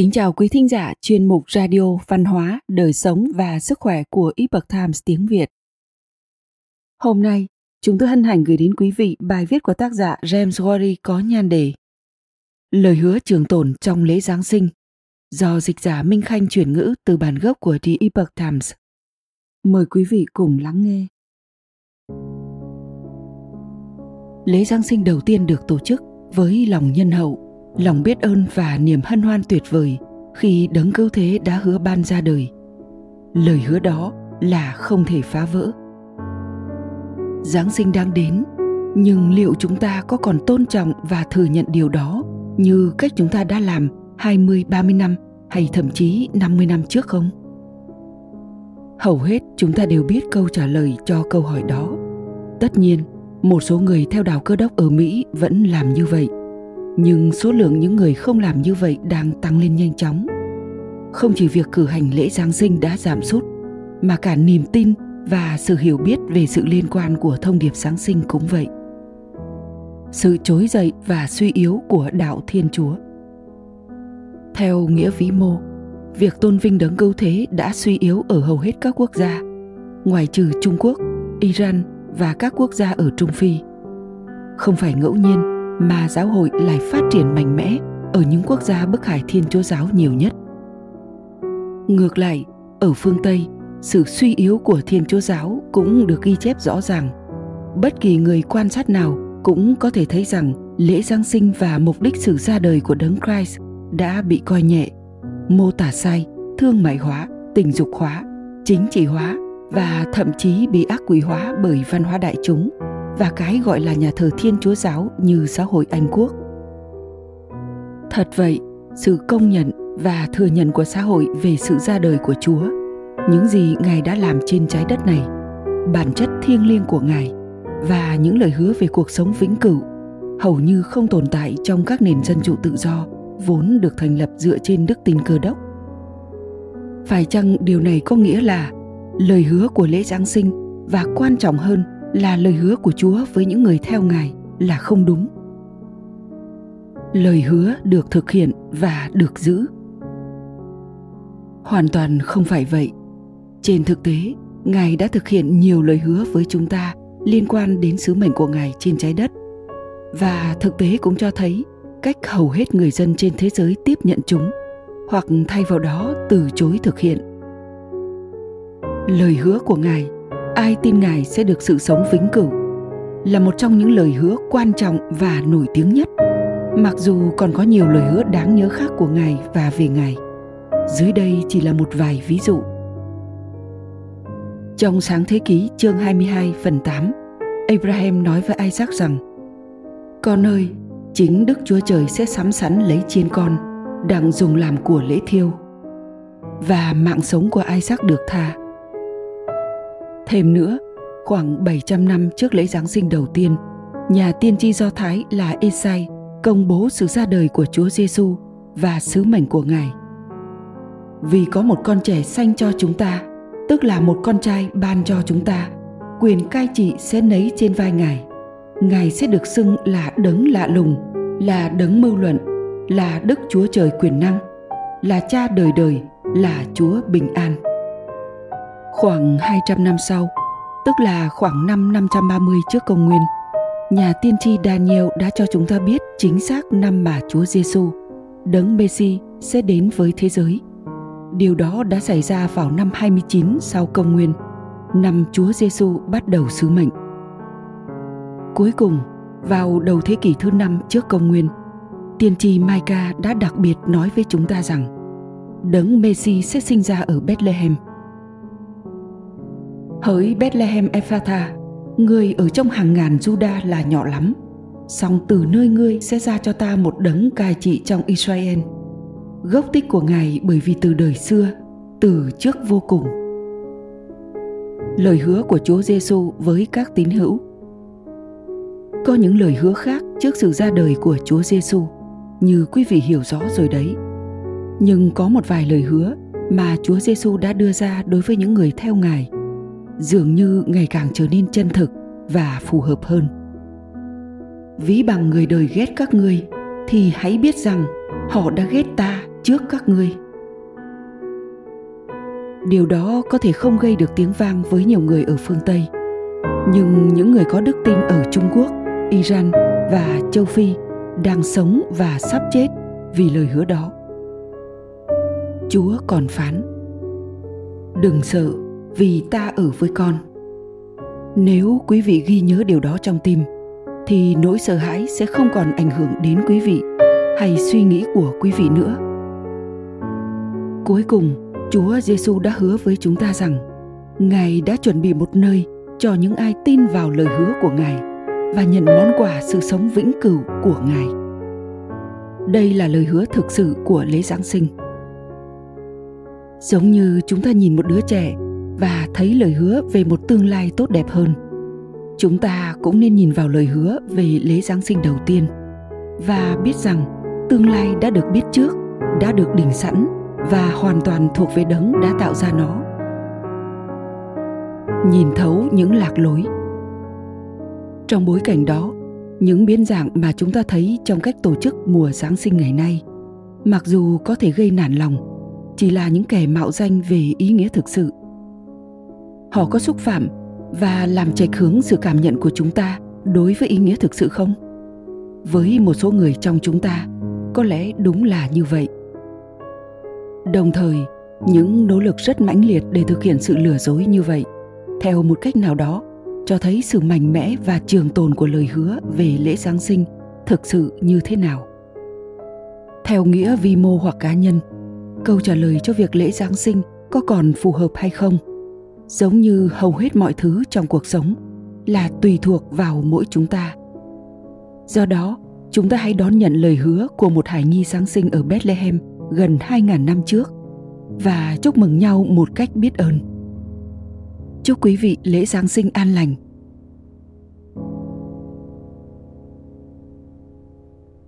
Kính chào quý thính giả chuyên mục Radio Văn hóa, Đời sống và Sức khỏe của Epoch Times tiếng Việt. Hôm nay, chúng tôi hân hạnh gửi đến quý vị bài viết của tác giả James Gorey có nhan đề Lời hứa trường tồn trong lễ Giáng sinh do dịch giả Minh Khanh chuyển ngữ từ bản gốc của The Epoch Times. Mời quý vị cùng lắng nghe. Lễ Giáng sinh đầu tiên được tổ chức với lòng nhân hậu lòng biết ơn và niềm hân hoan tuyệt vời khi đấng cứu thế đã hứa ban ra đời lời hứa đó là không thể phá vỡ giáng sinh đang đến nhưng liệu chúng ta có còn tôn trọng và thừa nhận điều đó như cách chúng ta đã làm 20, 30 năm hay thậm chí 50 năm trước không? Hầu hết chúng ta đều biết câu trả lời cho câu hỏi đó. Tất nhiên, một số người theo đạo cơ đốc ở Mỹ vẫn làm như vậy nhưng số lượng những người không làm như vậy đang tăng lên nhanh chóng. Không chỉ việc cử hành lễ giáng sinh đã giảm sút, mà cả niềm tin và sự hiểu biết về sự liên quan của thông điệp giáng sinh cũng vậy. Sự trỗi dậy và suy yếu của đạo thiên chúa. Theo nghĩa vĩ mô, việc tôn vinh đấng cứu thế đã suy yếu ở hầu hết các quốc gia, ngoài trừ trung quốc, iran và các quốc gia ở trung phi. Không phải ngẫu nhiên mà giáo hội lại phát triển mạnh mẽ ở những quốc gia bức hải thiên chúa giáo nhiều nhất. Ngược lại, ở phương tây, sự suy yếu của thiên chúa giáo cũng được ghi chép rõ ràng. Bất kỳ người quan sát nào cũng có thể thấy rằng lễ giáng sinh và mục đích sự ra đời của đấng christ đã bị coi nhẹ, mô tả sai, thương mại hóa, tình dục hóa, chính trị hóa và thậm chí bị ác quỷ hóa bởi văn hóa đại chúng và cái gọi là nhà thờ Thiên Chúa giáo như xã hội Anh Quốc. Thật vậy, sự công nhận và thừa nhận của xã hội về sự ra đời của Chúa, những gì Ngài đã làm trên trái đất này, bản chất thiêng liêng của Ngài và những lời hứa về cuộc sống vĩnh cửu hầu như không tồn tại trong các nền dân chủ tự do vốn được thành lập dựa trên đức tin cơ đốc. Phải chăng điều này có nghĩa là lời hứa của lễ Giáng sinh và quan trọng hơn là lời hứa của Chúa với những người theo Ngài là không đúng. Lời hứa được thực hiện và được giữ. Hoàn toàn không phải vậy. Trên thực tế, Ngài đã thực hiện nhiều lời hứa với chúng ta liên quan đến sứ mệnh của Ngài trên trái đất. Và thực tế cũng cho thấy cách hầu hết người dân trên thế giới tiếp nhận chúng hoặc thay vào đó từ chối thực hiện. Lời hứa của Ngài ai tin ngài sẽ được sự sống vĩnh cửu? Là một trong những lời hứa quan trọng và nổi tiếng nhất. Mặc dù còn có nhiều lời hứa đáng nhớ khác của ngài và về ngài dưới đây chỉ là một vài ví dụ. Trong sáng thế ký chương 22 phần 8 Abraham nói với Isaac rằng Con ơi, chính Đức Chúa Trời sẽ sắm sẵn lấy chiên con đang dùng làm của lễ thiêu và mạng sống của Isaac được tha. Thêm nữa, khoảng 700 năm trước lễ Giáng sinh đầu tiên, nhà tiên tri Do Thái là Esai công bố sự ra đời của Chúa Giêsu và sứ mệnh của Ngài. Vì có một con trẻ sanh cho chúng ta, tức là một con trai ban cho chúng ta, quyền cai trị sẽ nấy trên vai Ngài. Ngài sẽ được xưng là đấng lạ lùng, là đấng mưu luận, là Đức Chúa Trời quyền năng, là cha đời đời, là Chúa bình an. Khoảng 200 năm sau, tức là khoảng năm 530 trước công nguyên, nhà tiên tri Daniel đã cho chúng ta biết chính xác năm mà Chúa Giêsu, đấng Messi sẽ đến với thế giới. Điều đó đã xảy ra vào năm 29 sau công nguyên, năm Chúa Giêsu bắt đầu sứ mệnh. Cuối cùng, vào đầu thế kỷ thứ năm trước công nguyên, tiên tri Micah đã đặc biệt nói với chúng ta rằng đấng Messi sẽ sinh ra ở Bethlehem – Hỡi Bethlehem Ephatha, người ở trong hàng ngàn Juda là nhỏ lắm, song từ nơi ngươi sẽ ra cho ta một đấng cai trị trong Israel. Gốc tích của Ngài bởi vì từ đời xưa, từ trước vô cùng. Lời hứa của Chúa Giêsu với các tín hữu có những lời hứa khác trước sự ra đời của Chúa Giêsu, như quý vị hiểu rõ rồi đấy. Nhưng có một vài lời hứa mà Chúa Giêsu đã đưa ra đối với những người theo Ngài dường như ngày càng trở nên chân thực và phù hợp hơn. Ví bằng người đời ghét các ngươi, thì hãy biết rằng họ đã ghét ta trước các ngươi. Điều đó có thể không gây được tiếng vang với nhiều người ở phương tây, nhưng những người có đức tin ở trung quốc, iran và châu phi đang sống và sắp chết vì lời hứa đó. Chúa còn phán, đừng sợ vì ta ở với con. Nếu quý vị ghi nhớ điều đó trong tim, thì nỗi sợ hãi sẽ không còn ảnh hưởng đến quý vị hay suy nghĩ của quý vị nữa. Cuối cùng, chúa giêsu đã hứa với chúng ta rằng, ngài đã chuẩn bị một nơi cho những ai tin vào lời hứa của ngài và nhận món quà sự sống vĩnh cửu của ngài. Đây là lời hứa thực sự của lễ giáng sinh. Giống như chúng ta nhìn một đứa trẻ và thấy lời hứa về một tương lai tốt đẹp hơn. Chúng ta cũng nên nhìn vào lời hứa về lễ giáng sinh đầu tiên và biết rằng tương lai đã được biết trước, đã được định sẵn và hoàn toàn thuộc về đấng đã tạo ra nó. Nhìn thấu những lạc lối. Trong bối cảnh đó, những biến dạng mà chúng ta thấy trong cách tổ chức mùa giáng sinh ngày nay, mặc dù có thể gây nản lòng, chỉ là những kẻ mạo danh về ý nghĩa thực sự họ có xúc phạm và làm chệch hướng sự cảm nhận của chúng ta đối với ý nghĩa thực sự không? Với một số người trong chúng ta, có lẽ đúng là như vậy. Đồng thời, những nỗ lực rất mãnh liệt để thực hiện sự lừa dối như vậy, theo một cách nào đó, cho thấy sự mạnh mẽ và trường tồn của lời hứa về lễ giáng sinh thực sự như thế nào. Theo nghĩa vi mô hoặc cá nhân, câu trả lời cho việc lễ giáng sinh có còn phù hợp hay không? Giống như hầu hết mọi thứ trong cuộc sống là tùy thuộc vào mỗi chúng ta do đó chúng ta hãy đón nhận lời hứa của một hải nhi Giáng sinh ở Bethlehem gần 2.000 năm trước và chúc mừng nhau một cách biết ơn. Chúc quý vị lễ Giáng sinh an lành.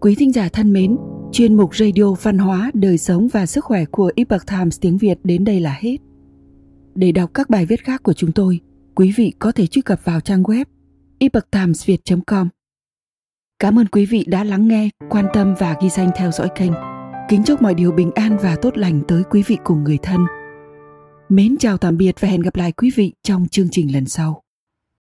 Quý thính giả thân mến, chuyên mục Radio Văn hóa, Đời sống và Sức khỏe của Epoch Times tiếng Việt đến đây là hết. Để đọc các bài viết khác của chúng tôi, quý vị có thể truy cập vào trang web epochtimesviet.com. Cảm ơn quý vị đã lắng nghe, quan tâm và ghi danh theo dõi kênh. Kính chúc mọi điều bình an và tốt lành tới quý vị cùng người thân. Mến chào tạm biệt và hẹn gặp lại quý vị trong chương trình lần sau.